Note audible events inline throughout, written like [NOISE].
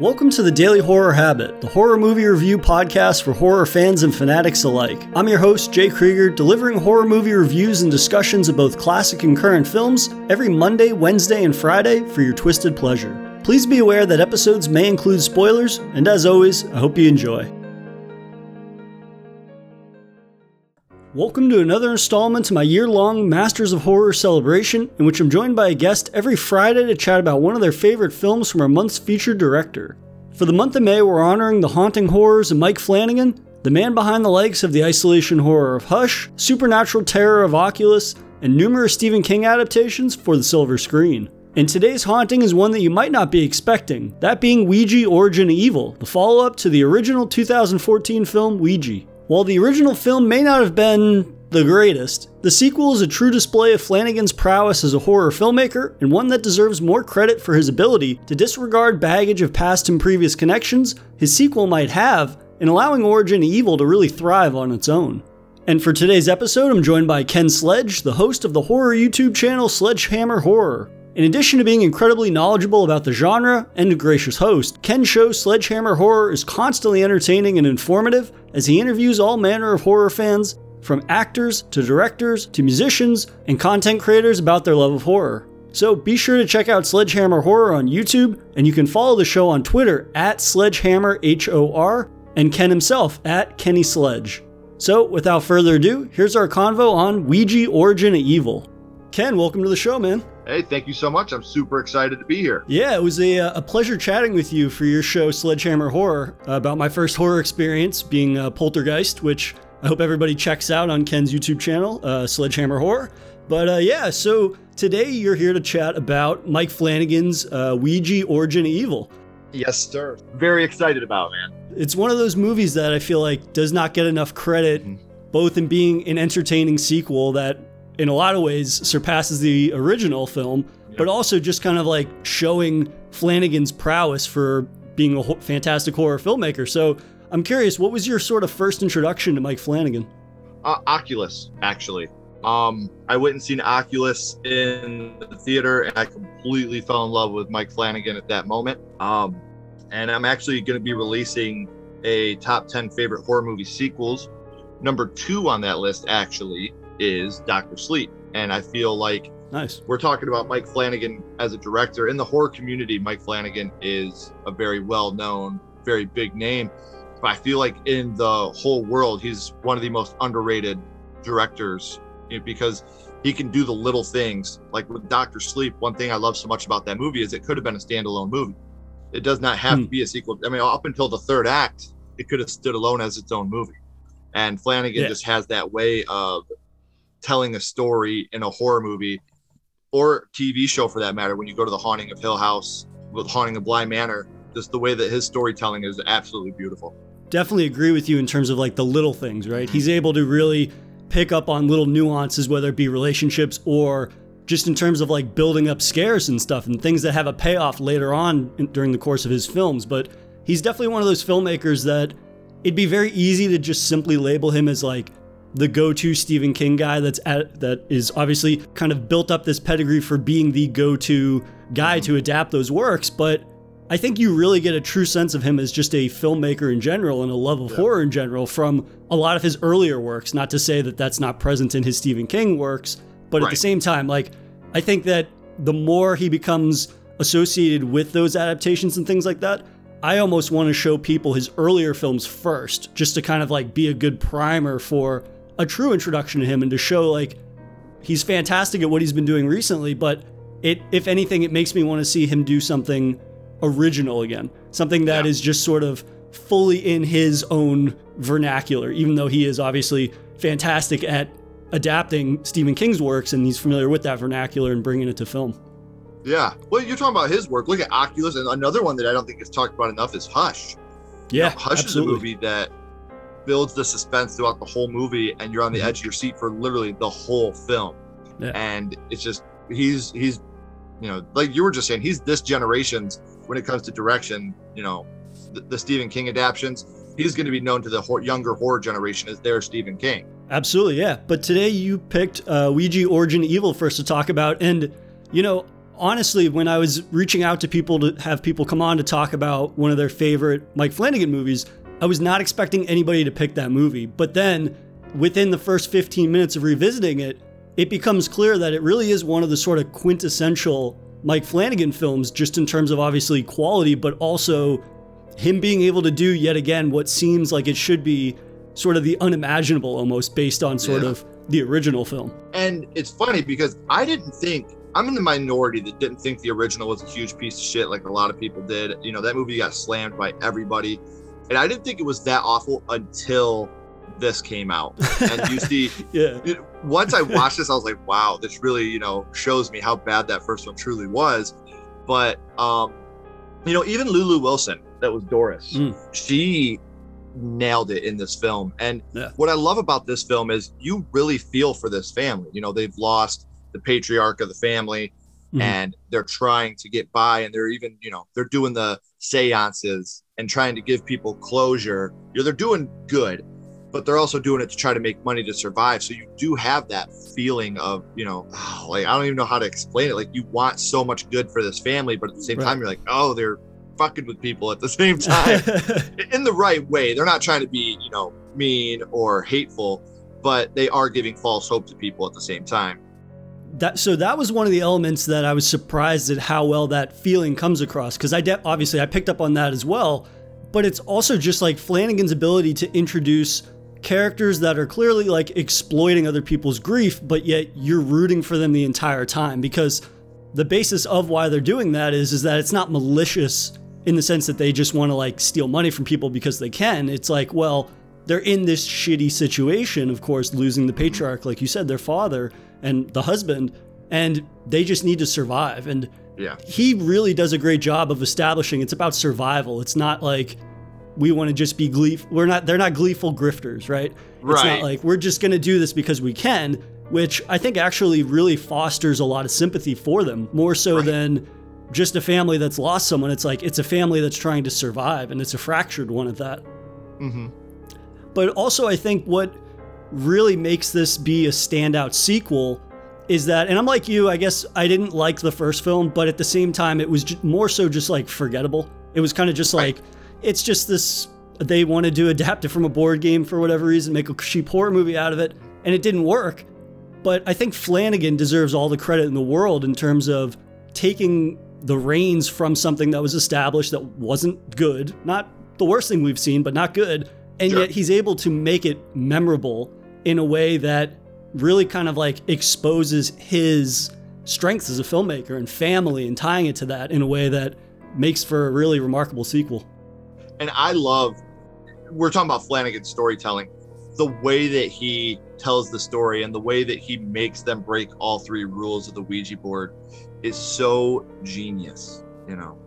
Welcome to the Daily Horror Habit, the horror movie review podcast for horror fans and fanatics alike. I'm your host, Jay Krieger, delivering horror movie reviews and discussions of both classic and current films every Monday, Wednesday, and Friday for your twisted pleasure. Please be aware that episodes may include spoilers, and as always, I hope you enjoy. Welcome to another installment to my year long Masters of Horror celebration, in which I'm joined by a guest every Friday to chat about one of their favorite films from our month's featured director. For the month of May, we're honoring the haunting horrors of Mike Flanagan, the man behind the likes of the isolation horror of Hush, supernatural terror of Oculus, and numerous Stephen King adaptations for the silver screen. And today's haunting is one that you might not be expecting, that being Ouija Origin of Evil, the follow up to the original 2014 film Ouija. While the original film may not have been the greatest, the sequel is a true display of Flanagan's prowess as a horror filmmaker and one that deserves more credit for his ability to disregard baggage of past and previous connections his sequel might have in allowing Origin Evil to really thrive on its own. And for today's episode, I'm joined by Ken Sledge, the host of the horror YouTube channel Sledgehammer Horror. In addition to being incredibly knowledgeable about the genre and a gracious host, Ken's show Sledgehammer Horror is constantly entertaining and informative as he interviews all manner of horror fans, from actors to directors to musicians and content creators about their love of horror. So be sure to check out Sledgehammer Horror on YouTube, and you can follow the show on Twitter at Sledgehammer H O R and Ken himself at Kenny Sledge. So without further ado, here's our convo on Ouija Origin of Evil. Ken, welcome to the show, man. Hey, thank you so much. I'm super excited to be here. Yeah, it was a, uh, a pleasure chatting with you for your show, Sledgehammer Horror, about my first horror experience being uh, Poltergeist, which I hope everybody checks out on Ken's YouTube channel, uh, Sledgehammer Horror. But uh, yeah, so today you're here to chat about Mike Flanagan's uh, Ouija Origin of Evil. Yes, sir. Very excited about, man. It's one of those movies that I feel like does not get enough credit, mm-hmm. both in being an entertaining sequel that in a lot of ways surpasses the original film, yep. but also just kind of like showing Flanagan's prowess for being a ho- fantastic horror filmmaker. So I'm curious, what was your sort of first introduction to Mike Flanagan? Uh, Oculus, actually. Um, I went and seen Oculus in the theater, and I completely fell in love with Mike Flanagan at that moment. Um, and I'm actually going to be releasing a top 10 favorite horror movie sequels. Number two on that list, actually, is Doctor Sleep. And I feel like nice. We're talking about Mike Flanagan as a director. In the horror community, Mike Flanagan is a very well known, very big name. But I feel like in the whole world, he's one of the most underrated directors because he can do the little things. Like with Doctor Sleep, one thing I love so much about that movie is it could have been a standalone movie. It does not have hmm. to be a sequel. I mean, up until the third act, it could have stood alone as its own movie. And Flanagan yeah. just has that way of telling a story in a horror movie or TV show for that matter. When you go to the Haunting of Hill House with Haunting of Bly Manor, just the way that his storytelling is absolutely beautiful. Definitely agree with you in terms of like the little things, right? He's able to really pick up on little nuances, whether it be relationships or just in terms of like building up scares and stuff and things that have a payoff later on in, during the course of his films. But he's definitely one of those filmmakers that it'd be very easy to just simply label him as like the go-to Stephen King guy that's at that is obviously kind of built up this pedigree for being the go-to guy to adapt those works, but I think you really get a true sense of him as just a filmmaker in general and a love of yeah. horror in general from a lot of his earlier works. Not to say that that's not present in his Stephen King works, but right. at the same time, like I think that the more he becomes associated with those adaptations and things like that, I almost want to show people his earlier films first, just to kind of like be a good primer for a true introduction to him and to show like he's fantastic at what he's been doing recently, but it if anything it makes me want to see him do something original again. Something that yeah. is just sort of fully in his own vernacular, even though he is obviously fantastic at adapting Stephen King's works and he's familiar with that vernacular and bringing it to film. Yeah. Well, you're talking about his work. Look at Oculus, and another one that I don't think is talked about enough is Hush. Yeah, you know, Hush absolutely. is a movie that builds the suspense throughout the whole movie and you're on the mm-hmm. edge of your seat for literally the whole film yeah. and it's just he's he's you know like you were just saying he's this generation's when it comes to direction you know the, the stephen king adaptations he's going to be known to the ho- younger horror generation as their stephen king absolutely yeah but today you picked uh, ouija origin evil for us to talk about and you know honestly, when I was reaching out to people to have people come on to talk about one of their favorite Mike Flanagan movies, I was not expecting anybody to pick that movie. But then within the first 15 minutes of revisiting it, it becomes clear that it really is one of the sort of quintessential Mike Flanagan films, just in terms of obviously quality, but also him being able to do yet again what seems like it should be sort of the unimaginable almost based on sort Yeah. of the original film. And it's funny because I didn't think I'm in the minority that didn't think the original was a huge piece of shit like a lot of people did. You know, that movie got slammed by everybody. And I didn't think it was that awful until this came out. And you see, [LAUGHS] Yeah. it- once I watched this, I was like, wow, this really, you know, shows me how bad that first one truly was. But, um, you know, even Lulu Wilson, that was Doris, Mm. she nailed it in this film. And Yeah. what I love about this film is you really feel for this family. You know, they've lost the patriarch of the family Mhm. and they're trying to get by and they're even, you know, they're doing the seances and trying to give people closure. You know, they're doing good, but they're also doing it to try to make money to survive. So you do have that feeling of, you know, oh, like I don't even know how to explain it. Like you want so much good for this family, but at the same Right. time, you're like, oh, they're fucking with people at the same [LAUGHS] time in the right way. They're not trying to be, you know, mean or hateful, but they are giving false hope to people at the same time. That so that was one of the elements that I was surprised at how well that feeling comes across because I de- obviously I picked up on that as well, but it's also just like Flanagan's ability to introduce characters that are clearly like exploiting other people's grief, but yet you're rooting for them the entire time because the basis of why they're doing that is is that it's not malicious in the sense that they just want to like steal money from people because they can. It's like, well, they're in this shitty situation, of course, losing the patriarch, like you said, their father and the husband, and they just need to survive. And Yeah. he really does a great job of establishing it's about survival. It's not like we want to just be gleeful. We're not. They're not gleeful grifters, right? right? It's not like we're just going to do this because we can, which I think actually really fosters a lot of sympathy for them, more so Right. than just a family that's lost someone. It's like it's a family that's trying to survive, and it's a fractured one at that. Mm-hmm. But also, I think what really makes this be a standout sequel is that, and I'm like you, I guess I didn't like the first film, but at the same time, it was more so just like forgettable. It was kind of just Right. like, it's just this, they wanted to adapt it from a board game for whatever reason, make a cheap horror movie out of it, and it didn't work. But I think Flanagan deserves all the credit in the world in terms of taking the reins from something that was established that wasn't good, not the worst thing we've seen, but not good. And Sure. yet he's able to make it memorable in a way that really kind of like exposes his strengths as a filmmaker and family and tying it to that in a way that makes for a really remarkable sequel. And I love, we're talking about Flanagan's storytelling, the way that he tells the story and the way that he makes them break all three rules of the Ouija board is so genius, you know.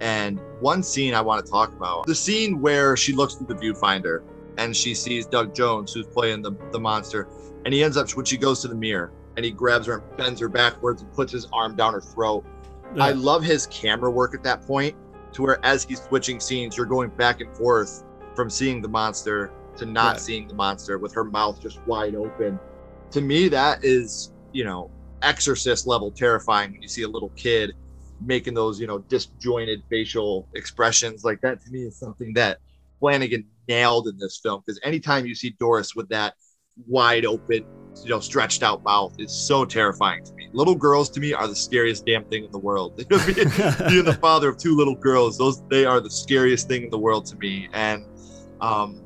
And one scene I want to talk about the scene where she looks through the viewfinder and she sees Doug Jones, who's playing the, the monster, and he ends up, when she goes to the mirror and he grabs her and bends her backwards and puts his arm down her throat. I love his camera work at that point to where as he's switching scenes, you're going back and forth from seeing the monster to not Right. seeing the monster with her mouth just wide open. To me, that is, you know, exorcist level terrifying when you see a little kid making those, you know, disjointed facial expressions. Like that to me is something that Flanagan nailed in this film. Because anytime you see Doris with that wide open, you know, stretched out mouth, it's so terrifying to me. Little girls to me are the scariest damn thing in the world. [LAUGHS] [LAUGHS] being the father of two little girls those they are the scariest thing in the world to me and um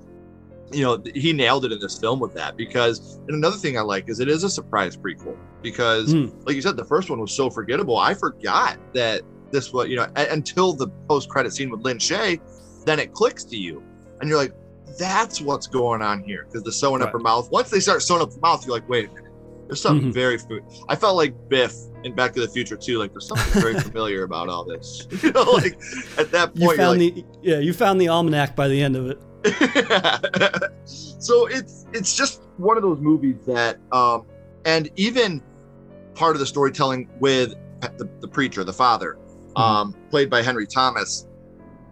you know he nailed it in this film with that because and another thing i like is it is a surprise prequel because Hmm. like you said the first one was so forgettable i forgot that this was you know a- until the post-credit scene with Lin Shaye then it clicks to you and you're like that's what's going on here because the sewing up her mouth once they start sewing up the mouth you're like wait a minute there's something Mhm. very food i felt like biff in back to the future too like there's something very familiar about all this [LAUGHS] you know like at that you point you're found like, the yeah, you found the almanac by the end of it. [LAUGHS] so it's it's just one of those movies that um and even part of the storytelling with the, the preacher the father um played by henry thomas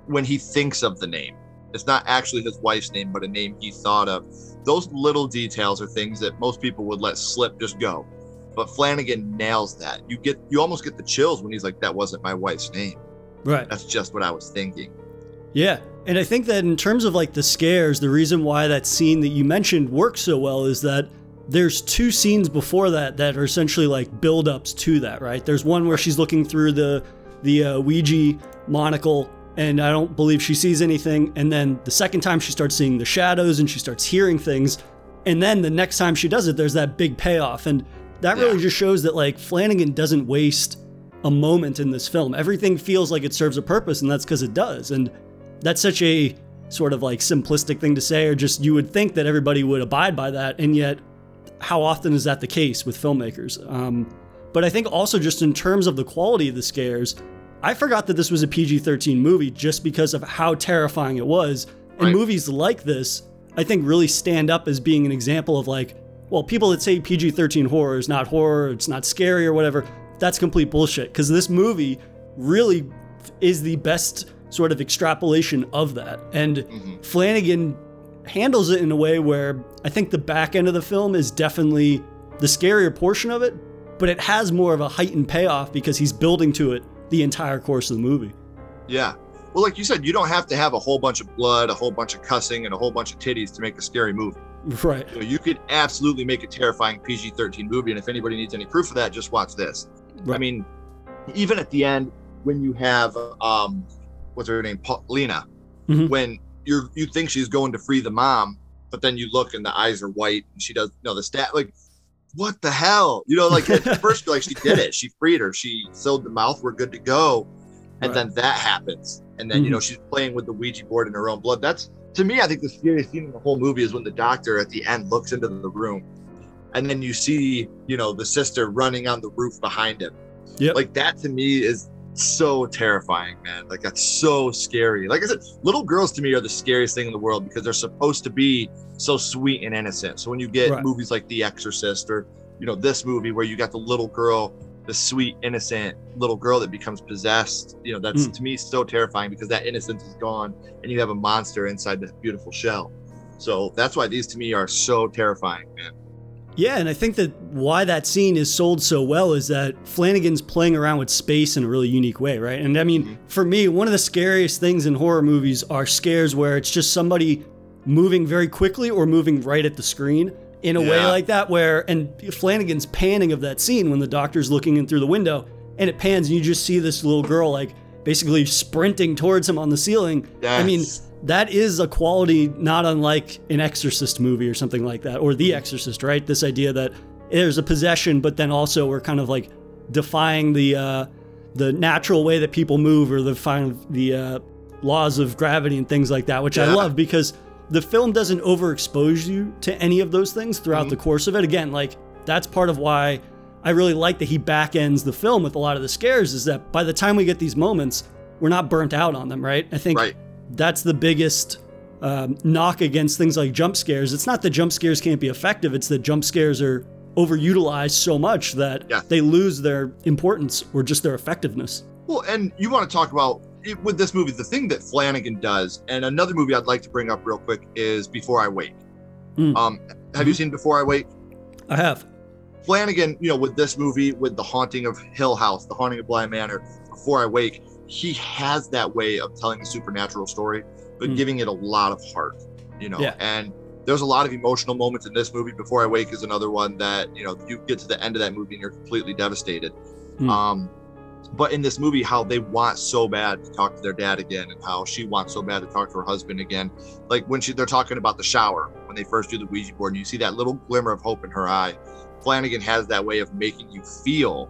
when he thinks of the name it's not actually his wife's name but a name he thought of those little details are things that most people would let slip just go but Flanagan nails that. You get you almost get the chills when he's like, "That wasn't my wife's name." Right. That's just what I was thinking. Yeah. And I think that in terms of like the scares, the reason why that scene that you mentioned works so well is that there's two scenes before that that are essentially like build-ups to that, right? There's one where she's looking through the the uh, Ouija monocle and I don't believe she sees anything. And then the second time she starts seeing the shadows and she starts hearing things. And then the next time she does it, there's that big payoff. And that really Yeah. just shows that like Flanagan doesn't waste a moment in this film. Everything feels like it serves a purpose, and that's because it does. And that's such a sort of like simplistic thing to say, or just you would think that everybody would abide by that, and yet how often is that the case with filmmakers? Um, but I think also just in terms of the quality of the scares, I forgot that this was a PG-13 movie just because of how terrifying it was. And Right. movies like this, I think, really stand up as being an example of like, well, people that say PG-13 horror is not horror, it's not scary or whatever, that's complete bullshit. Because this movie really is the best sort of extrapolation of that. And Mhm. Flanagan handles it in a way where I think the back end of the film is definitely the scarier portion of it, but it has more of a heightened payoff because he's building to it the entire course of the movie. Yeah. Well, like you said, you don't have to have a whole bunch of blood, a whole bunch of cussing, and a whole bunch of titties to make a scary movie. [LAUGHS] Right. You, could absolutely make a terrifying PG-13 movie, and if anybody needs any proof of that, just watch this. I mean, even at the end, when you have um, what's her name, Paulina, Mhm. when you're you think she's going to free the mom, but then you look and the eyes are white, and she does you know the stat like. What the hell? You know, like at [LAUGHS] first, like she did it. She freed her. She sewed the mouth. We're good to go. And Right. then that happens. And then, you Mhm. know, she's playing with the Ouija board in her own blood. That's, to me, I think the scariest scene in the whole movie is when the doctor at the end looks into the room and then you see, you know, the sister running on the roof behind him. yeah Like that to me is so terrifying, man. Like that's so scary. Like I said, little girls to me are the scariest thing in the world because they're supposed to be so sweet and innocent. So when you get Right. movies like The Exorcist or, you know, this movie where you got the little girl, the sweet, innocent little girl that becomes possessed, you know, that's Mm. to me so terrifying because that innocence is gone and you have a monster inside that beautiful shell. So that's why these to me are so terrifying, man. Yeah, and I think that why that scene is sold so well is that Flanagan's playing around with space in a really unique way, right? And I mean, Mhm. for me, one of the scariest things in horror movies are scares where it's just somebody moving very quickly or moving right at the screen in a way like that where and Flanagan's panning of that scene when the doctor's looking in through the window and it pans and you just see this little girl like basically sprinting towards him on the ceiling. I mean, Yes. That is a quality not unlike an Exorcist movie or something like that, or The Exorcist, right? This idea that there's a possession, but then also we're kind of like defying the uh, the natural way that people move or the the uh, laws of gravity and things like that, which I love because the film doesn't overexpose you to any of those things throughout Mhm. the course of it. Again, like that's part of why I really like that he back ends the film with a lot of the scares. Is that by the time we get these moments, we're not burnt out on them, right? I think Right. That's the biggest um, knock against things like jump scares. It's not that jump scares can't be effective, it's that jump scares are overutilized so much that Yeah. they lose their importance or just their effectiveness. Well, and you want to talk about it, with this movie, the thing that Flanagan does, and another movie I'd like to bring up real quick is Before I Wake. Mm. Um, have you seen Before I Wake? I have. Flanagan, you know, with this movie, with the haunting of Hill House, the haunting of Bly Manor, Before I Wake, he has that way of telling a supernatural story, but Mm. giving it a lot of heart, you know. Yeah. And there's a lot of emotional moments in this movie. Before I Wake is another one that, you know, you get to the end of that movie and you're completely devastated. Mm. Um, but in this movie, how they want so bad to talk to their dad again, and how she wants so bad to talk to her husband again. Like when she, they're talking about the shower when they first do the Ouija board, and you see that little glimmer of hope in her eye. Flanagan has that way of making you feel,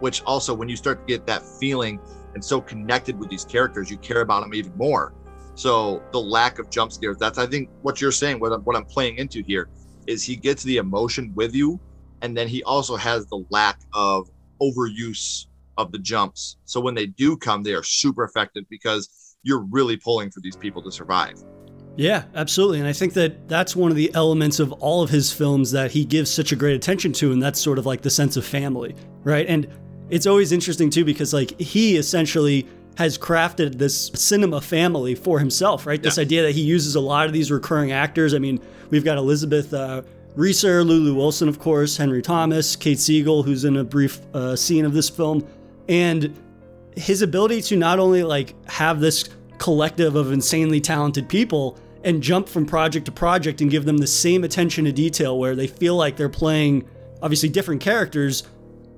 which also when you start to get that feeling and so connected with these characters, you care about them even more. So the lack of jump scares, that's I think what you're saying, what I'm, what I'm playing into here, is he gets the emotion with you, and then he also has the lack of overuse of the jumps. So when they do come, they are super effective because you're really pulling for these people to survive. Yeah, absolutely. And I think that that's one of the elements of all of his films that he gives such a great attention to. And that's sort of like the sense of family, right? And it's always interesting too, because like he essentially has crafted this cinema family for himself, right? This idea that he uses a lot of these recurring actors. I mean, we've got Elizabeth uh, Reaser, Lulu Wilson, of course, Henry Thomas, Kate Siegel, who's in a brief uh, scene of this film, and his ability to not only like have this collective of insanely talented people and jump from project to project and give them the same attention to detail where they feel like they're playing obviously different characters,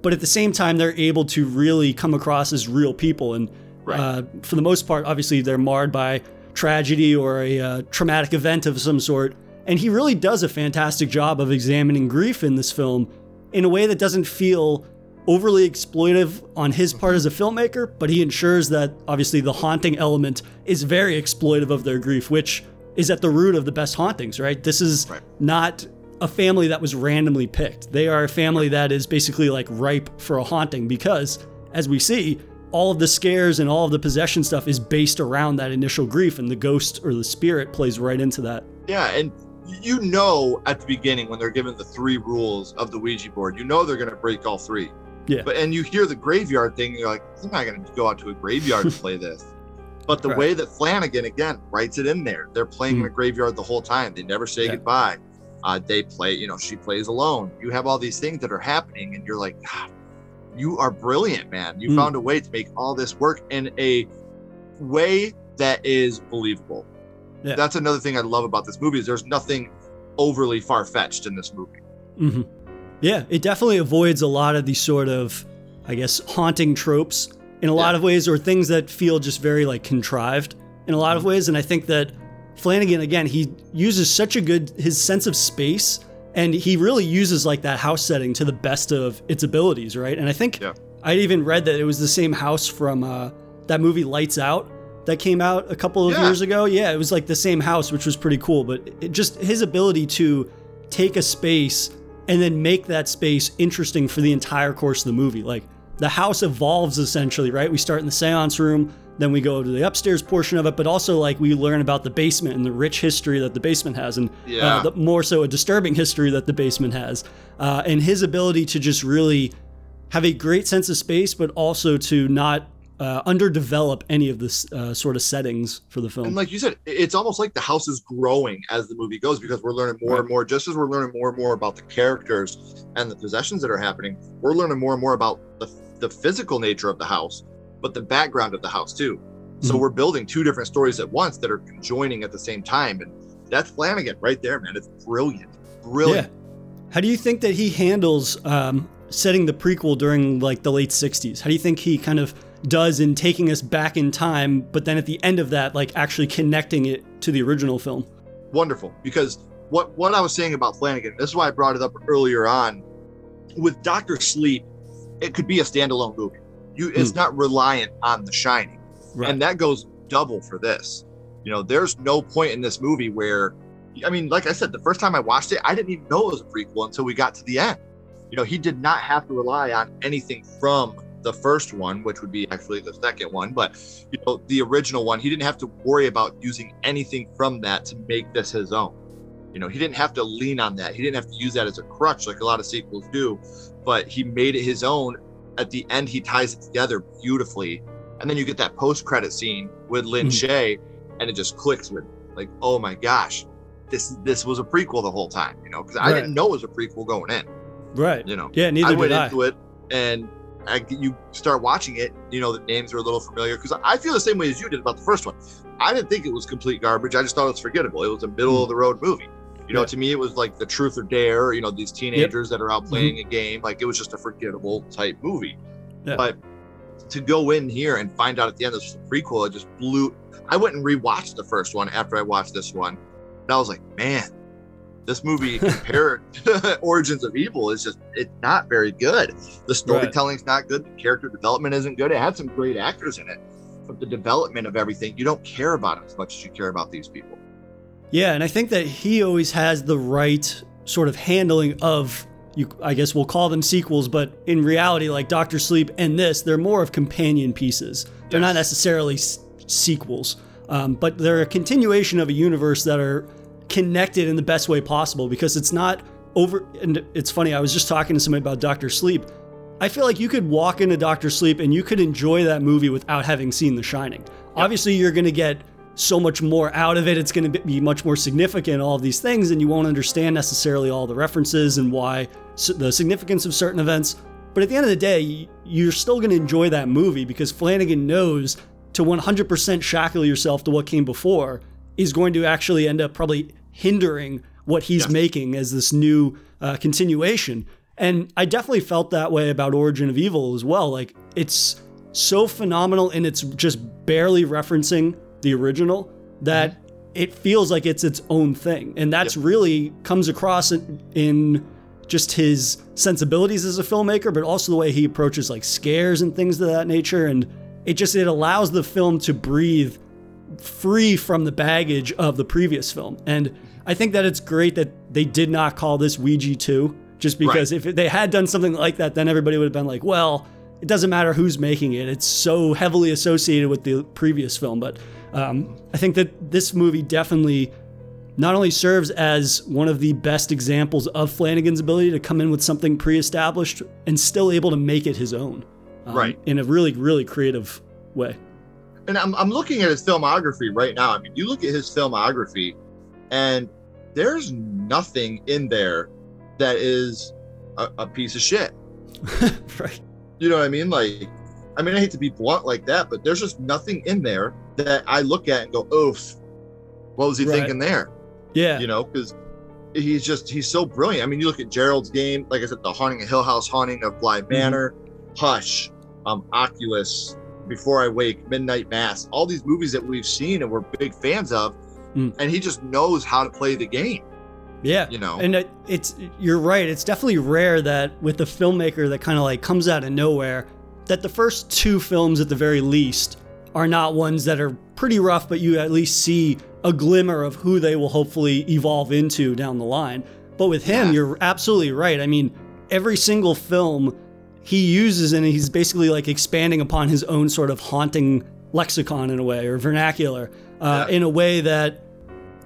but at the same time they're able to really come across as real people. And Right. uh, for the most part, obviously they're marred by tragedy or a uh, traumatic event of some sort. And he really does a fantastic job of examining grief in this film in a way that doesn't feel overly exploitive on his part as a filmmaker, but he ensures that obviously the haunting element is very exploitive of their grief, which is at the root of the best hauntings, right? This is Right. not a family that was randomly picked. They are a family that is basically like ripe for a haunting because, as we see, all of the scares and all of the possession stuff is based around that initial grief, and the ghost or the spirit plays right into that. Yeah, and you know at the beginning when they're given the three rules of the Ouija board, you know they're going to break all three. Yeah. But and you hear the graveyard thing, you're like, I'm not going to go out to a graveyard to [LAUGHS] play this. But the Right. way that Flanagan again writes it in there, they're playing in hmm. a graveyard the whole time. They never say Yeah. goodbye. Uh, they play, you know, she plays alone. You have all these things that are happening, and you're like, God, you are brilliant, man. You Mm. found a way to make all this work in a way that is believable. Yeah. That's another thing I love about this movie is there's nothing overly far fetched in this movie. hmm Yeah, it definitely avoids a lot of these sort of, I guess, haunting tropes in a lot of ways, or things that feel just very like contrived in a lot of ways. And I think that Flanagan, again, he uses such a good his sense of space, and he really uses like that house setting to the best of its abilities, right? And I think Yeah. I'd even read that it was the same house from uh, that movie Lights Out that came out a couple of Yeah. years ago. Yeah, it was like the same house, which was pretty cool. But it just his ability to take a space and then make that space interesting for the entire course of the movie. Like the house evolves essentially, right? We start in the seance room, then we go to the upstairs portion of it, but also like we learn about the basement and the rich history that the basement has, and Yeah. uh, the, more so a disturbing history that the basement has. Uh, and his ability to just really have a great sense of space, but also to not uh, underdevelop any of this uh, sort of settings for the film. And like you said, it's almost like the house is growing as the movie goes because we're learning more Right. and more. Just as we're learning more and more about the characters and the possessions that are happening, we're learning more and more about the, the physical nature of the house, but the background of the house too. So Mhm. we're building two different stories at once that are conjoining at the same time. And that's Flanagan right there, man. It's brilliant. Brilliant. How do you think that he handles um, setting the prequel during like the late '60s? How do you think he kind of does in taking us back in time, but then at the end of that, like actually connecting it to the original film? wonderful because what what I was saying about Flanagan, this is why I brought it up earlier on. With Doctor Sleep, it could be a standalone movie. You, it's hmm. not reliant on The Shining, Right. and that goes double for this. You know, there's no point in this movie where, I mean, like I said, the first time I watched it, I didn't even know it was a prequel until we got to the end. You know, he did not have to rely on anything from the first one, which would be actually the second one, but you know, the original one, he didn't have to worry about using anything from that to make this his own. You know, he didn't have to lean on that. He didn't have to use that as a crutch like a lot of sequels do, but he made it his own. At the end, he ties it together beautifully. And then you get that post credit scene with Lin Mhm. Shaye, and it just clicks with like, oh my gosh, this this was a prequel the whole time, you know, because I didn't know it was a prequel going in, right. you know. Yeah. Neither I did went I. into it and I, you start watching it, you know, the names are a little familiar because I feel the same way as you did about the first one. I didn't think it was complete garbage. I just thought it was forgettable. It was a middle of the road movie. You know, to me, it was like the truth or dare, you know, these teenagers that are out Mm-hmm. playing a game. Like it was just a forgettable type movie. Yeah. But to go in here and find out at the end this was a prequel, it just blew. I went and rewatched the first one after I watched this one. And I was like, man, this movie [LAUGHS] compared to [LAUGHS] Origins of Evil is just it's not very good. The storytelling's not good. The character development isn't good. It had some great actors in it, but the development of everything, you don't care about it as much as you care about these people. Yeah, and I think that he always has the right sort of handling of you I guess we'll call them sequels, but in reality like Doctor Sleep and this, they're more of companion pieces. They're not necessarily s- sequels. Um, but they're a continuation of a universe that are connected in the best way possible because it's not over and it's funny, I was just talking to somebody about Doctor Sleep. I feel like you could walk into Doctor Sleep and you could enjoy that movie without having seen The Shining. Obviously, you're going to get so much more out of it. It's going to be much more significant, all of these things, and you won't understand necessarily all the references and why the significance of certain events. But at the end of the day, you're still going to enjoy that movie because Flanagan knows to 100% shackle yourself to what came before is going to actually end up probably hindering what he's yes. making as this new uh, continuation. And I definitely felt that way about Origin of Evil as well. Like, it's so phenomenal and it's just barely referencing the original that mm-hmm. it feels like it's its own thing. And that's yep. really comes across in, in just his sensibilities as a filmmaker, but also the way he approaches like scares and things of that nature. And it just it allows the film to breathe free from the baggage of the previous film. And I think that it's great that they did not call this Ouija 2, just because right. if they had done something like that, then everybody would have been like, well, it doesn't matter who's making it. It's so heavily associated with the previous film. But um, I think that this movie definitely not only serves as one of the best examples of Flanagan's ability to come in with something pre-established and still able to make it his own, um, right? In a really, really creative way. And I'm, I'm looking at his filmography right now. I mean, you look at his filmography, and there's nothing in there that is a, a piece of shit. [LAUGHS] right. You know what I mean? Like, I mean, I hate to be blunt like that, but there's just nothing in there that I look at and go, oof, what was he right. thinking there? Yeah. You know, because he's just he's so brilliant. I mean, you look at Gerald's game, like I said, the haunting of Hill House, haunting of Bly mm-hmm. Manor, mm-hmm. Hush, um, Oculus, Before I Wake, Midnight Mass, all these movies that we've seen and we're big fans of, mm. and he just knows how to play the game. Yeah, you know, and it's you're right. It's definitely rare that with a filmmaker that kind of like comes out of nowhere, that the first two films at the very least are not ones that are pretty rough, but you at least see a glimmer of who they will hopefully evolve into down the line. But with him, yeah. you're absolutely right. I mean, every single film he uses and he's basically like expanding upon his own sort of haunting lexicon in a way or vernacular uh, yeah. in a way that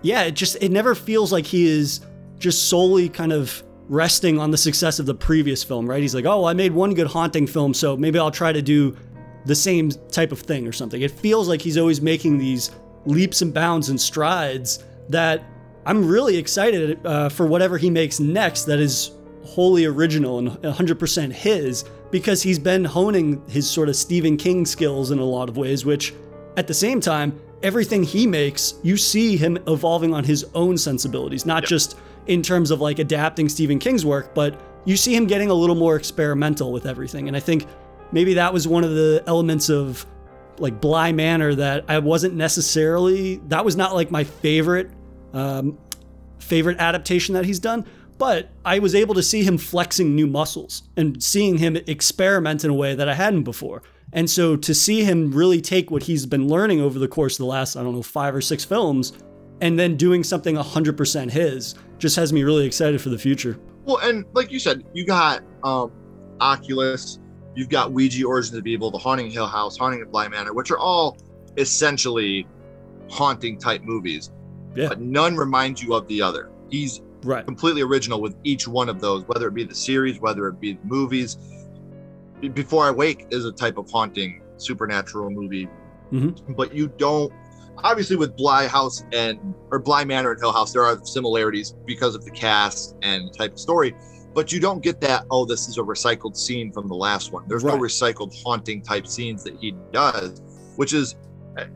yeah it just it never feels like he is just solely kind of resting on the success of the previous film right? He's like oh i made one good haunting film so maybe i'll try to do the same type of thing or something. It feels like he's always making these leaps and bounds and strides that I'm really excited uh, for whatever he makes next that is wholly original and 100% his because he's been honing his sort of Stephen King skills in a lot of ways, which at the same time, everything he makes, you see him evolving on his own sensibilities, not yep. just in terms of like adapting Stephen King's work, but you see him getting a little more experimental with everything. And I think maybe that was one of the elements of like Bly Manor that I wasn't necessarily that was not like my favorite um, favorite adaptation that he's done, but I was able to see him flexing new muscles and seeing him experiment in a way that I hadn't before. And so to see him really take what he's been learning over the course of the last, I don't know, five or six films, and then doing something 100% his just has me really excited for the future. Well, and like you said, you got um, Oculus, You've got Ouija, Origins of Evil, The Haunting Hill House, Haunting of Bly Manor, which are all essentially haunting type movies. Yeah. But none remind you of the other. He's right. completely original with each one of those, whether it be the series, whether it be the movies. Before I Wake is a type of haunting supernatural movie, mm-hmm. but you don't. Obviously, with Bly House and or Bly Manor and Hill House, there are similarities because of the cast and type of story but you don't get that oh this is a recycled scene from the last one there's right. no recycled haunting type scenes that he does which is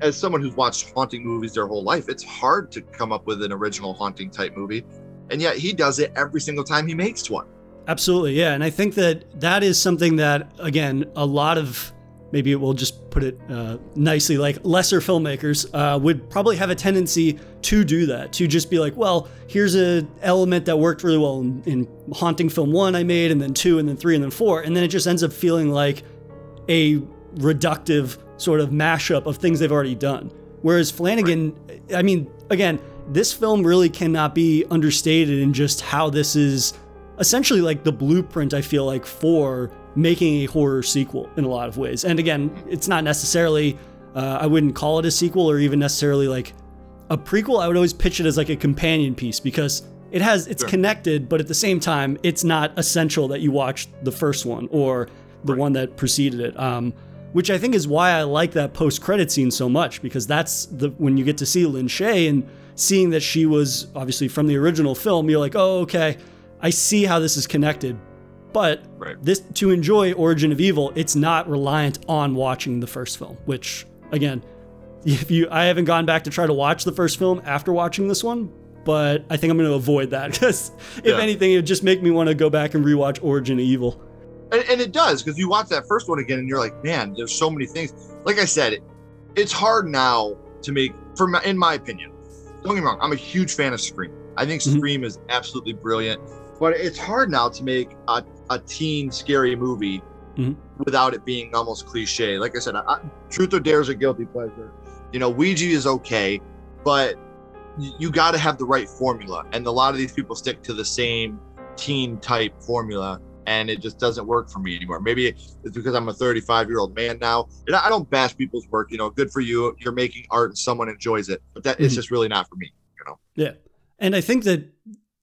as someone who's watched haunting movies their whole life it's hard to come up with an original haunting type movie and yet he does it every single time he makes one absolutely yeah and i think that that is something that again a lot of maybe we'll just put it uh, nicely like lesser filmmakers uh, would probably have a tendency to do that to just be like well here's an element that worked really well in, in, haunting film one i made and then two and then three and then four and then it just ends up feeling like a reductive sort of mashup of things they've already done. Whereas flanagan i mean again this film really cannot be understated in just how this is essentially like the blueprint i feel like for making a horror sequel in a lot of ways. And again, it's not necessarily, uh, I wouldn't call it a sequel or even necessarily like a prequel. I would always pitch it as like a companion piece because it has, it's sure. connected, but at the same time, it's not essential that you watch the first one or the right. one that preceded it. Um, which I think is why I like that post credit scene so much because that's the when you get to see Lin Shaye and seeing that she was obviously from the original film, you're like, oh, okay, I see how this is connected. But Right. this to enjoy Origin of Evil, it's not reliant on watching the first film, which again, if you I haven't gone back to try to watch the first film after watching this one, but I think I'm going to avoid that [LAUGHS] because if Yeah. anything, it would just make me want to go back and rewatch Origin of Evil. and, and it does because you watch that first one again and you're like man there's so many things like i said it, it's hard now to make for my, in my opinion don't get me wrong i'm a huge fan of scream i think Mhm. scream is absolutely brilliant but it's hard now to make a, a teen scary movie Mhm. without it being almost cliche like i said I, truth or dare is a guilty pleasure you know ouija is okay but you, got to have the right formula and a lot of these people stick to the same teen type formula and it just doesn't work for me anymore. Maybe it's because I'm a 35 year old man now, and I don't bash people's work. You know, good for you. You're making art and someone enjoys it, but that it's Mhm. just really not for me. You know. Yeah. And I think that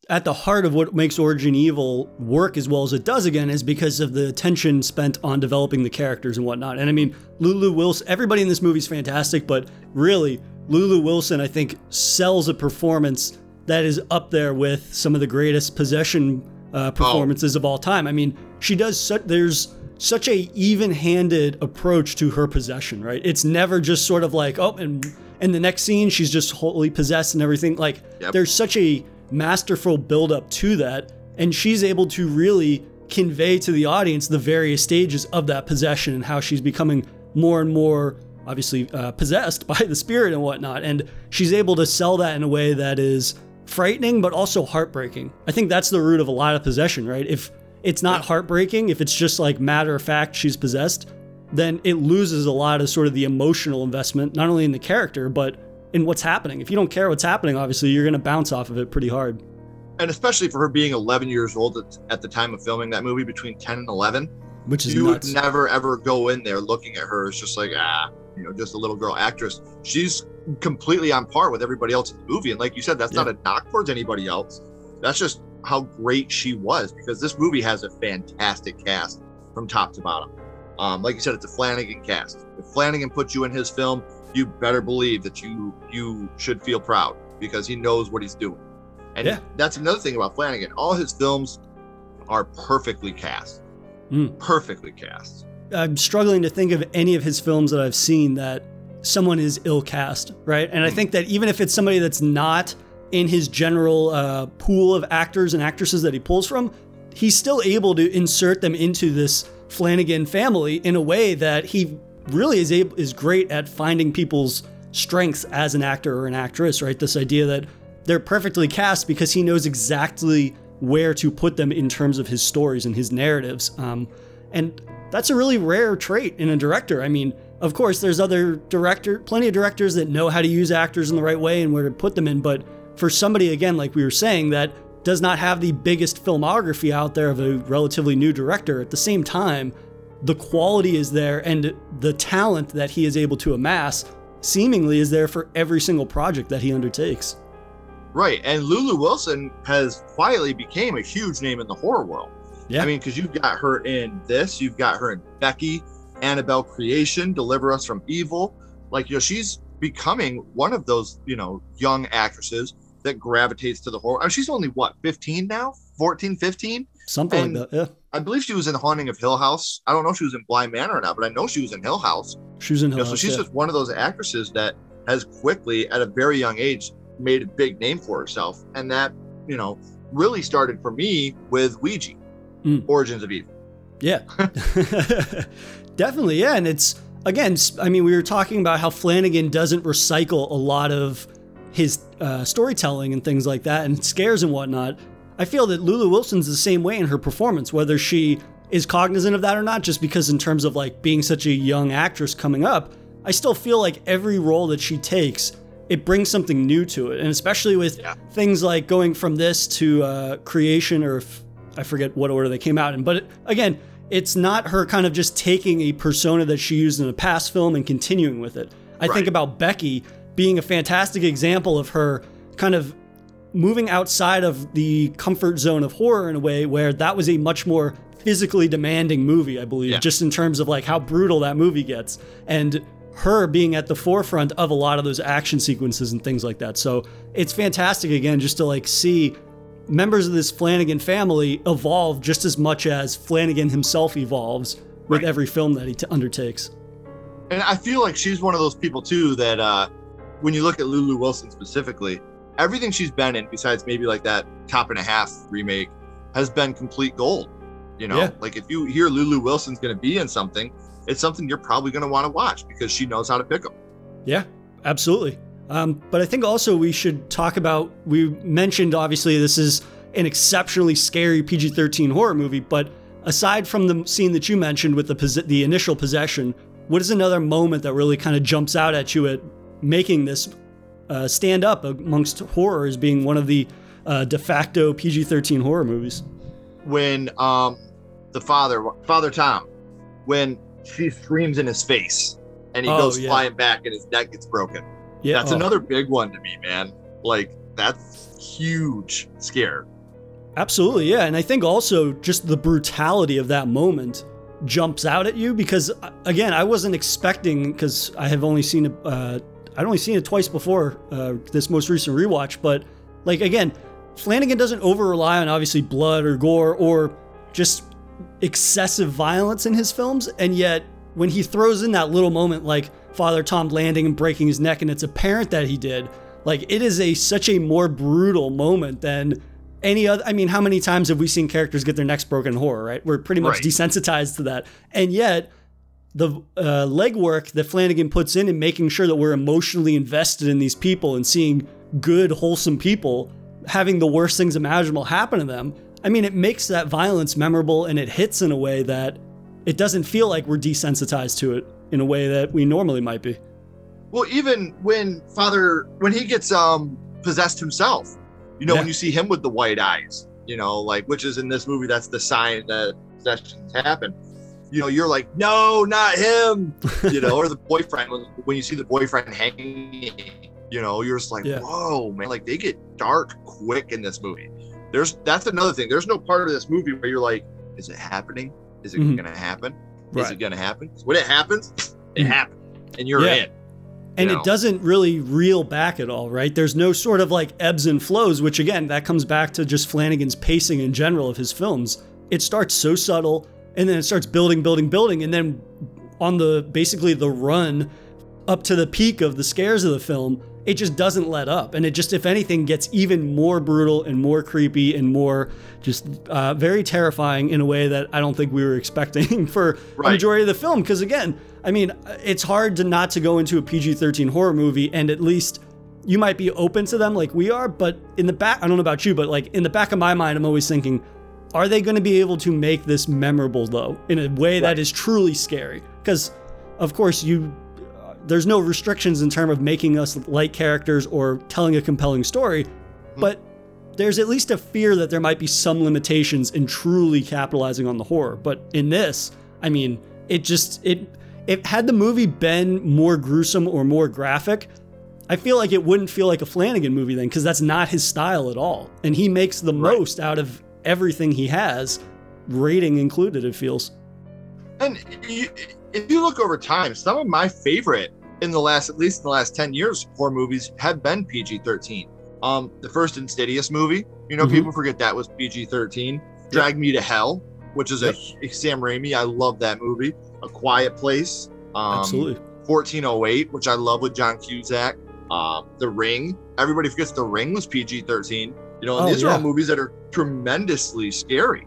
at the heart of what makes Origin Evil work as well as it does again is because of the attention spent on developing the characters and whatnot. And I mean, Lulu Wilson, everybody in this movie is fantastic, but really, Lulu Wilson, I think, sells a performance that is up there with some of the greatest possession uh, performances of all time. I mean, she does such, there's such a even-handed approach to her possession, right? It's never just sort of like, oh, and in the next scene she's just wholly possessed and everything. Like Yep. there's such a masterful build-up to that, and she's able to really convey to the audience the various stages of that possession and how she's becoming more and more obviously uh, possessed [LAUGHS] by the spirit and whatnot. And she's able to sell that in a way that is frightening but also heartbreaking. I think that's the root of a lot of possession, right? If it's not heartbreaking, if it's just like matter of fact she's possessed, then it loses a lot of sort of the emotional investment, not only in the character, but in what's happening. If you don't care what's happening, obviously you're going to bounce off of it pretty hard. And especially for her being 11 years old at, at the time of filming that movie, between 10 and 11, Which is you nuts. would never ever go in there looking at her as just like ah, you know, just a little girl actress. She's completely on par with everybody else in the movie, and like you said, that's not a knock towards anybody else. That's just how great she was because this movie has a fantastic cast from top to bottom. Um, like you said, it's a Flanagan cast. If Flanagan puts you in his film, you better believe that you you should feel proud because he knows what he's doing. And Yeah. that's another thing about Flanagan. All his films are perfectly cast. Mm. Perfectly cast. I'm struggling to think of any of his films that I've seen that someone is ill cast, right? And I think that even if it's somebody that's not in his general uh, pool of actors and actresses that he pulls from, he's still able to insert them into this Flanagan family in a way that he really is able is great at finding people's strengths as an actor or an actress, right? This idea that they're perfectly cast because he knows exactly where to put them in terms of his stories and his narratives. Um, and that's a really rare trait in a director. I mean, of course, there's other director, plenty of directors that know how to use actors in the right way and where to put them in. But for somebody, again, like we were saying, that does not have the biggest filmography out there of a relatively new director, at the same time, the quality is there and the talent that he is able to amass seemingly is there for every single project that he undertakes. Right, and Lulu Wilson has quietly became a huge name in the horror world. Yeah. I mean, because you've got her in this, you've got her in Becky, Annabelle Creation, Deliver Us from Evil. Like, you know, she's becoming one of those, you know, young actresses that gravitates to the horror. I mean, she's only what, 15 now? 14, 15? Something And- like that. Yeah. I believe she was in Haunting of Hill House. I don't know if she was in Bly Manor or not, but I know she was in Hill House. She was in You Hill know, so House, she's yeah. just one of those actresses that has quickly, at a very young age, made a big name for herself, and that you know really started for me with Ouija, Mm. Origins of Evil. Yeah. [LAUGHS] Definitely, yeah. And it's, again, I mean, we were talking about how Flanagan doesn't recycle a lot of his uh, storytelling and things like that and scares and whatnot. I feel that Lulu Wilson's the same way in her performance, whether she is cognizant of that or not, just because in terms of like being such a young actress coming up, I still feel like every role that she takes, it brings something new to it. And especially with Yeah. things like going from this to uh, creation or I forget what order they came out in. But it, again, it's not her kind of just taking a persona that she used in a past film and continuing with it. I think about Becky being a fantastic example of her kind of moving outside of the comfort zone of horror in a way where that was a much more physically demanding movie, I believe, Yeah. just in terms of like how brutal that movie gets. And her being at the forefront of a lot of those action sequences and things like that. So it's fantastic again just to like see members of this Flanagan family evolve just as much as Flanagan himself evolves with Right. every film that he t- undertakes. And I feel like she's one of those people too that uh, when you look at Lulu Wilson specifically, everything she's been in, besides maybe like that Top and a Half remake, has been complete gold. You know, Yeah. like if you hear Lulu Wilson's going to be in something, it's something you're probably going to want to watch because she knows how to pick them. Yeah, absolutely. Um, but I think also we should talk about. We mentioned obviously this is an exceptionally scary PG-13 horror movie, but aside from the scene that you mentioned with the the initial possession, what is another moment that really kind of jumps out at you at making this uh, stand up amongst horror as being one of the uh, de facto PG-13 horror movies? When um, the father, Father Tom, when she screams in his face and he Oh, goes yeah. flying back and his neck gets broken. Yeah, That's oh, another big one to me, man. Like that's huge scare. Absolutely, yeah. And I think also just the brutality of that moment jumps out at you because, uh, again, I wasn't expecting because I have only seen. Uh, I'd only seen it twice before uh, this most recent rewatch, but like again, Flanagan doesn't over rely on obviously blood or gore or just excessive violence in his films, and yet when he throws in that little moment like Father Tom landing and breaking his neck, and it's apparent that he did, like it is a such a more brutal moment than any other. I mean, how many times have we seen characters get their necks broken in horror? Right, we're pretty much Right. desensitized to that, and yet the uh, legwork that Flanagan puts in in making sure that we're emotionally invested in these people and seeing good, wholesome people having the worst things imaginable happen to them. I mean, it makes that violence memorable and it hits in a way that it doesn't feel like we're desensitized to it in a way that we normally might be. Well, even when Father when he gets um possessed himself, you know, Yeah. when you see him with the white eyes, you know, like which is in this movie, that's the sign that possessions happen. You know, you're like, no, not him. You know, or the [LAUGHS] boyfriend when, you see the boyfriend hanging, you know, you're just like, Yeah. whoa, man, like they get dark quick in this movie. There's that's another thing. There's no part of this movie where you're like, is it happening? Is it Mhm. gonna happen? Is it gonna happen? When it happens, it Mhm. happens, and you're Yeah. in. and you know? it doesn't really reel back at all, right? There's no sort of like ebbs and flows, which again, that comes back to just Flanagan's pacing in general of his films. It starts so subtle and then it starts building, building, building, and then on the basically the run up to the peak of the scares of the film, it just doesn't let up. And it just, if anything, gets even more brutal and more creepy and more just uh, very terrifying in a way that I don't think we were [LAUGHS] expecting for Right. majority of the film. Because again, I mean, it's hard to not to go into a PG 13 horror movie and at least you might be open to them like we are. But in the back, I don't know about you, but like in the back of my mind, I'm always thinking, are they going to be able to make this memorable though in a way that Right. is truly scary? Because, of course, you there's no restrictions in terms of making us like characters or telling a compelling story, hmm. but there's at least a fear that there might be some limitations in truly capitalizing on the horror. But in this, I mean, it just it it had the movie been more gruesome or more graphic, I feel like it wouldn't feel like a Flanagan movie then because that's not his style at all. And he makes the Right. most out of everything he has, rating included it feels. And you, if you look over time, some of my favorite in the last, at least in the last 10 years, horror movies have been PG 13. Um, the first Insidious movie, you know, Mhm. people forget that was PG 13. Drag Me to Hell, which is a Sam Raimi. I love that movie. A Quiet Place. Um, Absolutely. 1408, which I love with John Cusack. Um, the Ring. Everybody forgets The Ring was PG 13. You know, and Oh, these are all movies that are tremendously scary,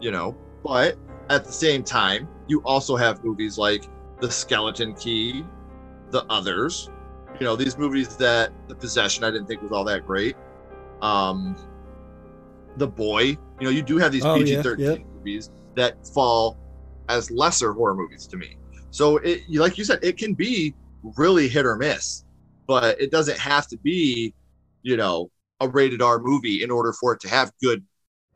you know, but at the same time, you also have movies like The Skeleton Key, The Others, you know, these movies that The Possession I didn't think was all that great. Um, The Boy, you know, you do have these Oh, PG 13 yeah. movies that fall as lesser horror movies to me. So it, you- like you said, it can be really hit or miss, but it doesn't have to be, you know, a rated R movie in order for it to have good,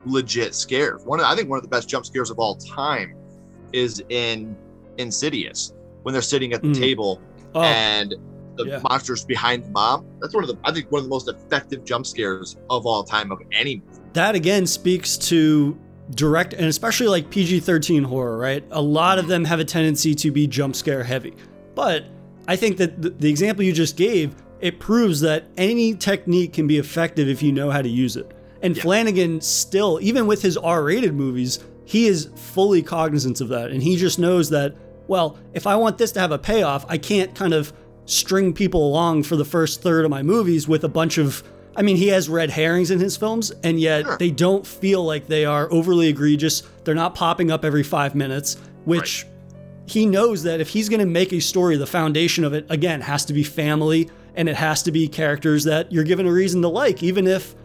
legit scares. One, of, I think one of the best jump scares of all time is in Insidious when they're sitting at the Mm. table Oh, and the yeah. monsters behind the mom. That's one of the, I think, one of the most effective jump scares of all time of any. movie. that again speaks to direct and especially like PG-13 horror, right? A lot of them have a tendency to be jump scare heavy. But I think that the, the example you just gave, it proves that any technique can be effective if you know how to use it. And yeah. Flanagan still, even with his R-rated movies, he is fully cognizant of that and he just knows that well, if I want this to have a payoff, I can't kind of string people along for the first third of my movies with a bunch of I mean, he has red herrings in his films, and yet sure. they don't feel like they are overly egregious. They're not popping up every five minutes, which right. he knows that if he's going to make a story, the foundation of it, again, has to be family and it has to be characters that you're given a reason to like, even if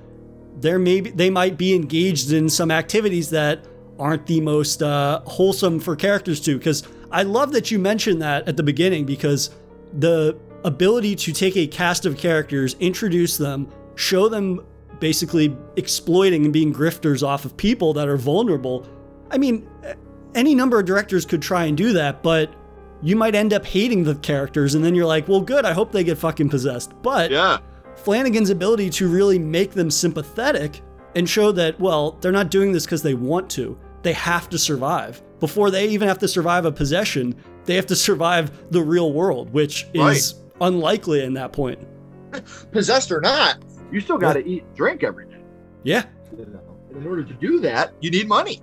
they're maybe they might be engaged in some activities that aren't the most uh, wholesome for characters to. Because I love that you mentioned that at the beginning because the ability to take a cast of characters, introduce them, show them basically exploiting and being grifters off of people that are vulnerable. I mean, any number of directors could try and do that, but you might end up hating the characters and then you're like, well, good, I hope they get fucking possessed. But yeah. Flanagan's ability to really make them sympathetic and show that, well, they're not doing this because they want to. They have to survive. Before they even have to survive a possession, they have to survive the real world, which is right. unlikely in that point. [LAUGHS] Possessed or not, you still got to yeah. eat, drink every day. Yeah. in order to do that, you need money.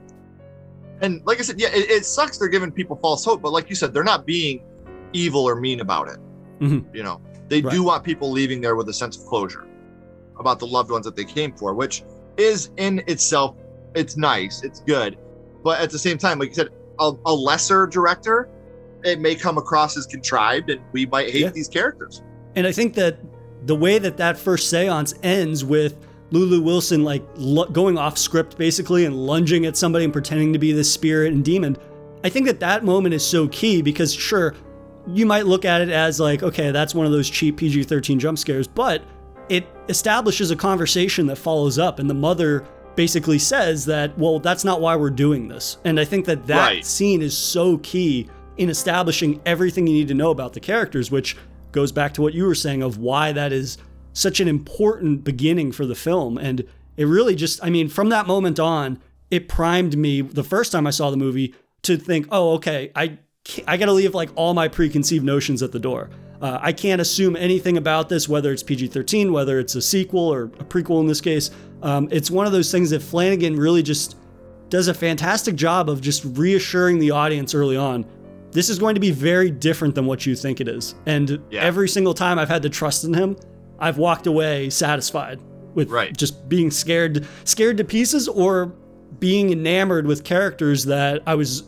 And like I said, yeah, it, it, sucks they're giving people false hope, but like you said, they're not being evil or mean about it. Mm-hmm. You know, they right. do want people leaving there with a sense of closure about the loved ones that they came for, which is in itself, it's nice, it's good. But at the same time, like you said, a, a lesser director, it may come across as contrived and we might hate yeah. these characters. And I think that the way that that first seance ends with Lulu Wilson like going off script basically and lunging at somebody and pretending to be this spirit and demon, I think that that moment is so key because sure, you might look at it as like, okay, that's one of those cheap PG 13 jump scares, but it establishes a conversation that follows up. And the mother basically says that, well, that's not why we're doing this. And I think that that right. scene is so key in establishing everything you need to know about the characters, which goes back to what you were saying of why that is such an important beginning for the film. And it really just, I mean, from that moment on, it primed me the first time I saw the movie to think, oh, okay, I I got to leave like all my preconceived notions at the door. Uh, I can't assume anything about this, whether it's PG 13, whether it's a sequel or a prequel in this case. Um, it's one of those things that Flanagan really just does a fantastic job of just reassuring the audience early on this is going to be very different than what you think it is. And yeah. every single time I've had to trust in him, I've walked away satisfied with right. just being scared scared to pieces or being enamored with characters that I was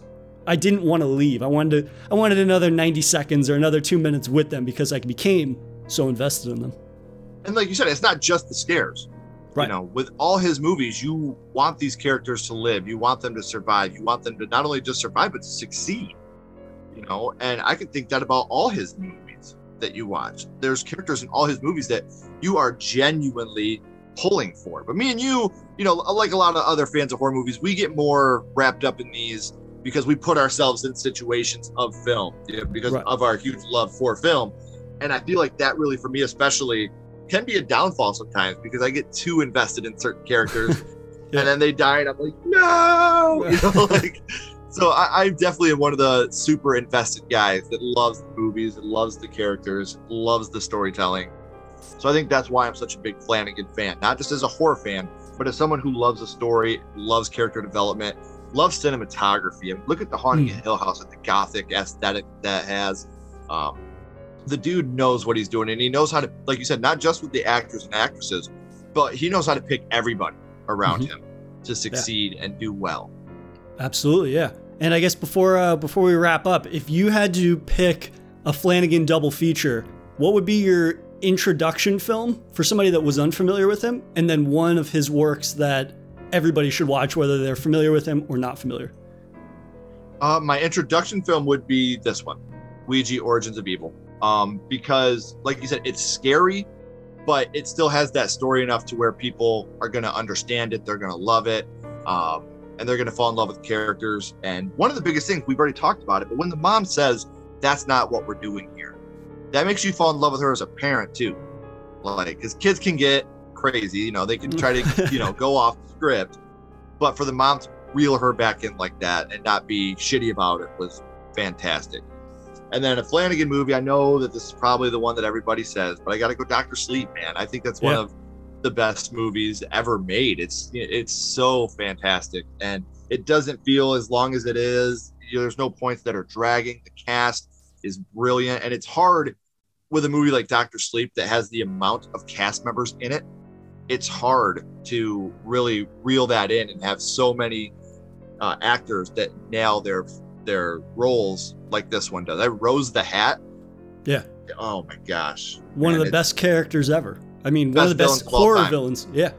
I didn't want to leave. I wanted to I wanted another 90 seconds or another 2 minutes with them because I became so invested in them. And like you said, it's not just the scares. Right. You know, with all his movies, you want these characters to live. You want them to survive. You want them to not only just survive but to succeed you know and i can think that about all his movies that you watch there's characters in all his movies that you are genuinely pulling for but me and you you know like a lot of other fans of horror movies we get more wrapped up in these because we put ourselves in situations of film you know, because right. of our huge love for film and i feel like that really for me especially can be a downfall sometimes because i get too invested in certain characters [LAUGHS] yeah. and then they die and i'm like no [LAUGHS] you know like so I, am definitely one of the super invested guys that loves the movies, loves the characters, loves the storytelling. So I think that's why I'm such a big Flanagan fan, not just as a horror fan, but as someone who loves a story, loves character development, loves cinematography. I mean, look at the Haunting mm. Hill House, at the gothic aesthetic that has. Um, the dude knows what he's doing, and he knows how to, like you said, not just with the actors and actresses, but he knows how to pick everybody around mm-hmm. him to succeed yeah. and do well. Absolutely, yeah. And I guess before uh, before we wrap up, if you had to pick a Flanagan double feature, what would be your introduction film for somebody that was unfamiliar with him, and then one of his works that everybody should watch, whether they're familiar with him or not familiar? Uh, my introduction film would be this one, Ouija: Origins of Evil, um, because, like you said, it's scary, but it still has that story enough to where people are going to understand it, they're going to love it. Um, and they're going to fall in love with characters. And one of the biggest things we've already talked about it, but when the mom says that's not what we're doing here, that makes you fall in love with her as a parent too. Like, because kids can get crazy, you know, they can try to, you know, [LAUGHS] go off script, but for the mom to reel her back in like that and not be shitty about it was fantastic. And then a Flanagan movie, I know that this is probably the one that everybody says, but I got to go Doctor Sleep, man. I think that's one Yeah. of the best movies ever made. It's it's so fantastic, and it doesn't feel as long as it is. You know, there's no points that are dragging. The cast is brilliant, and it's hard with a movie like Doctor Sleep that has the amount of cast members in it. It's hard to really reel that in and have so many uh, actors that nail their their roles like this one does. I Rose the Hat. Yeah. Oh my gosh. One Man, of the best characters ever. I mean, one of the Best best horror time. villains. Yeah.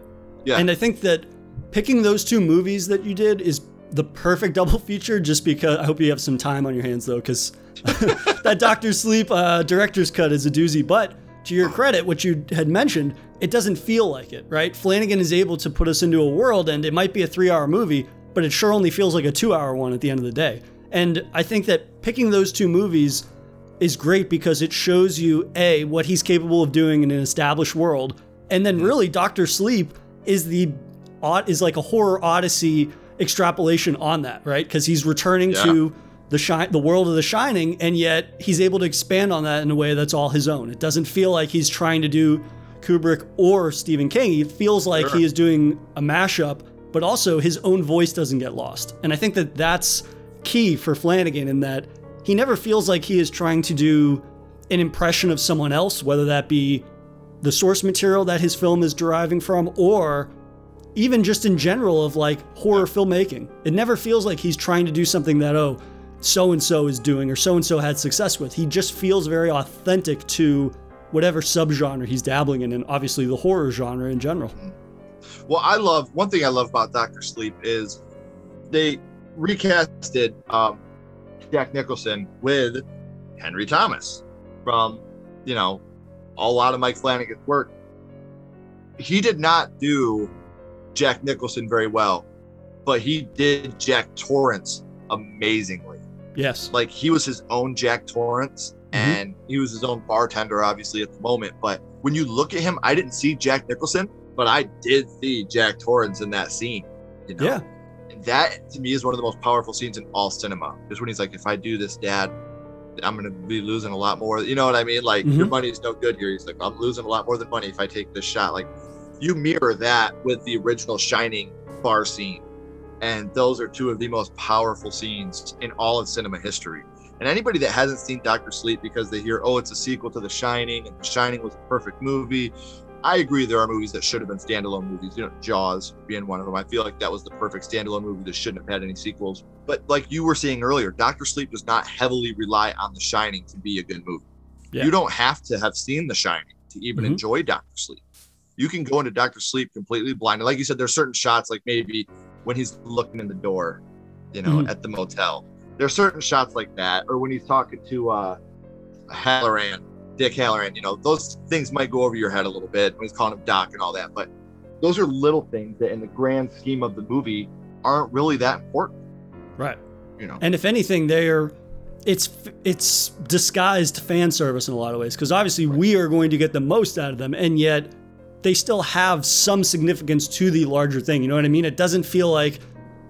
Yeah. And I think that picking those two movies that you did is the perfect [LAUGHS] double feature just because I hope you have some time on your hands though, because [LAUGHS] that Doctor Sleep uh, director's cut is a doozy. But to your credit, what you had mentioned, it doesn't feel like it, right? Flanagan is able to put us into a world, and it might be a three hour movie, but it sure only feels like a two hour one at the end of the day. And I think that picking those two movies is great because it shows you a what he's capable of doing in an established world, and then really Doctor Sleep is the is like a horror odyssey extrapolation on that, right? Because he's returning Yeah. to the shine, the world of The Shining, and yet he's able to expand on that in a way that's all his own. It doesn't feel like he's trying to do Kubrick or Stephen King. It feels like Sure. he is doing a mashup, but also his own voice doesn't get lost. And I think that that's key for Flanagan in that he never feels like he is trying to do an impression of someone else, whether that be the source material that his film is deriving from or even just in general of like horror filmmaking. It never feels like he's trying to do something that, oh, so and so is doing or so and so had success with. He just feels very authentic to whatever subgenre he's dabbling in, and obviously the horror genre in general. Well, I love one thing I love about Doctor Sleep is they recasted um, Jack Nicholson with Henry Thomas from you know a lot of Mike Flanagan's work. He did not do Jack Nicholson very well, but he did Jack Torrance amazingly. Yes. Like he was his own Jack Torrance Mhm. and he was his own bartender, obviously, at the moment. But when you look at him, I didn't see Jack Nicholson, but I did see Jack Torrance in that scene. You know? Yeah. And that to me is one of the most powerful scenes in all cinema. Is when he's like, if I do this, Dad, I'm gonna be losing a lot more. You know what I mean? Like your Mhm. money's no good here. He's like, I'm losing a lot more than money if I take this shot. Like you mirror that with the original Shining bar scene. And those are two of the most powerful scenes in all of cinema history. And anybody that hasn't seen Doctor Sleep because they hear, oh, it's a sequel to The Shining, and The Shining was a perfect movie. I agree there are movies that should have been standalone movies. You know, Jaws being one of them. I feel like that was the perfect standalone movie that shouldn't have had any sequels. But like you were saying earlier, Doctor Sleep does not heavily rely on The Shining to be a good movie. Yeah. You don't have to have seen The Shining to even Mhm. enjoy Doctor Sleep. You can go into Doctor Sleep completely blind. And like you said, there's certain shots, like maybe when he's looking in the door, you know, Mhm. at the motel. There's certain shots like that, or when he's talking to uh Halloran, Dick Halloran, you know, those things might go over your head a little bit when he's calling him Doc and all that. But those are little things that in the grand scheme of the movie aren't really that important, Right. you know. And if anything, they're it's it's disguised fan service in a lot of ways because obviously we are going to get the most out of them, and yet they still have some significance to the larger thing. You know what I mean? It doesn't feel like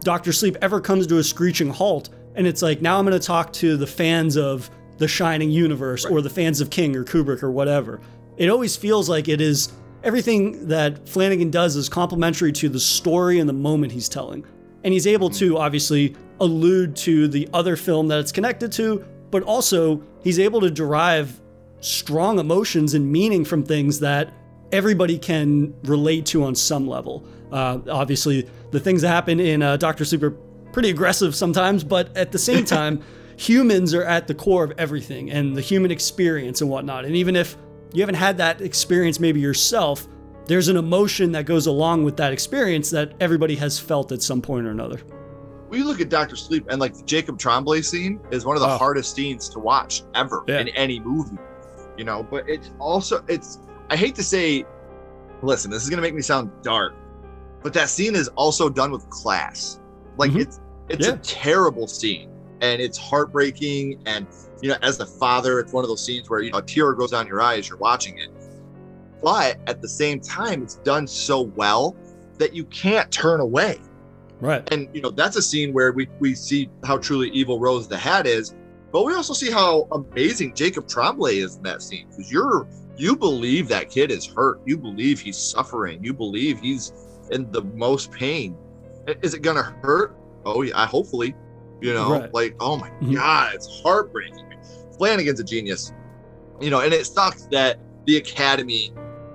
Doctor Sleep ever comes to a screeching halt, and it's like now I'm going to talk to the fans of the Shining universe or the fans of King or Kubrick or whatever. It always feels like it is everything that Flanagan does is complementary to the story and the moment he's telling. And he's able to obviously allude to the other film that it's connected to, but also he's able to derive strong emotions and meaning from things that everybody can relate to on some level. Uh, obviously, the things that happen in uh, Doctor Sleep are pretty aggressive sometimes, but at the same [LAUGHS] time, humans are at the core of everything and the human experience and whatnot. And even if you haven't had that experience maybe yourself, there's an emotion that goes along with that experience that everybody has felt at some point or another. we look at Doctor Sleep and like the Jacob Tremblay scene is one of the Oh. hardest scenes to watch ever Yeah. in any movie, you know. But it's also it's I hate to say, listen, this is gonna make me sound dark, but that scene is also done with class. Like Mhm. it's it's Yeah. a terrible scene and it's heartbreaking and you know as the father it's one of those scenes where you know a tear goes down your eye as you're watching it but at the same time it's done so well that you can't turn away Right. And you know, that's a scene where we we see how truly evil Rose the Hat is, but we also see how amazing Jacob Tremblay is in that scene because you're you believe that kid is hurt, you believe he's suffering, you believe he's in the most pain. Is it gonna hurt? Oh yeah, hopefully. You know, Right. like oh my Mhm. god, it's heartbreaking. Flanagan's a genius. You know, and it sucks that the Academy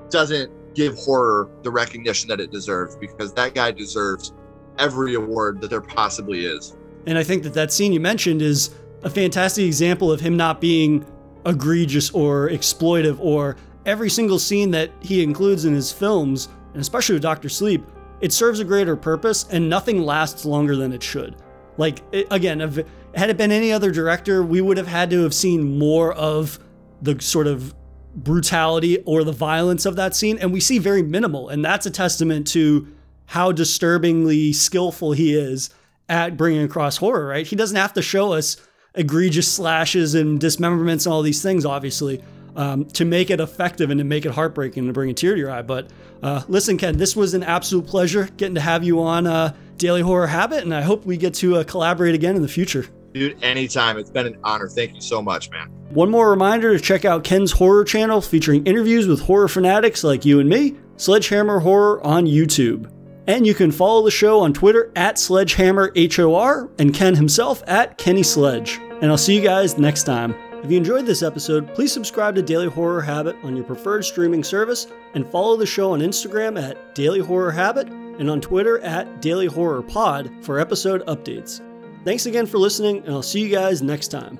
doesn't give horror the recognition that it deserves because that guy deserves every award that there possibly is. And I think that that scene you mentioned is a fantastic example of him not being egregious or exploitive or every single scene that he includes in his films, and especially with Doctor Sleep, it serves a greater purpose and nothing lasts longer than it should. Like, it, again, if, had it been any other director, we would have had to have seen more of the sort of brutality or the violence of that scene, and we see very minimal. And that's a testament to how disturbingly skillful he is at bringing across horror, right? He doesn't have to show us egregious slashes and dismemberments and all these things, obviously, um, to make it effective and to make it heartbreaking and to bring a tear to your eye. But uh, listen, Ken, this was an absolute pleasure getting to have you on uh, Daily Horror Habit, and I hope we get to uh, collaborate again in the future. Dude, anytime. It's been an honor. Thank you so much, man. One more reminder to check out Ken's horror channel featuring interviews with horror fanatics like you and me, Sledgehammer Horror on YouTube. And you can follow the show on Twitter at SledgehammerHOR and Ken himself at Kenny Sledge. And I'll see you guys next time. If you enjoyed this episode, please subscribe to Daily Horror Habit on your preferred streaming service and follow the show on Instagram at Daily Horror Habit and on Twitter at Daily Horror Pod for episode updates. Thanks again for listening, and I'll see you guys next time.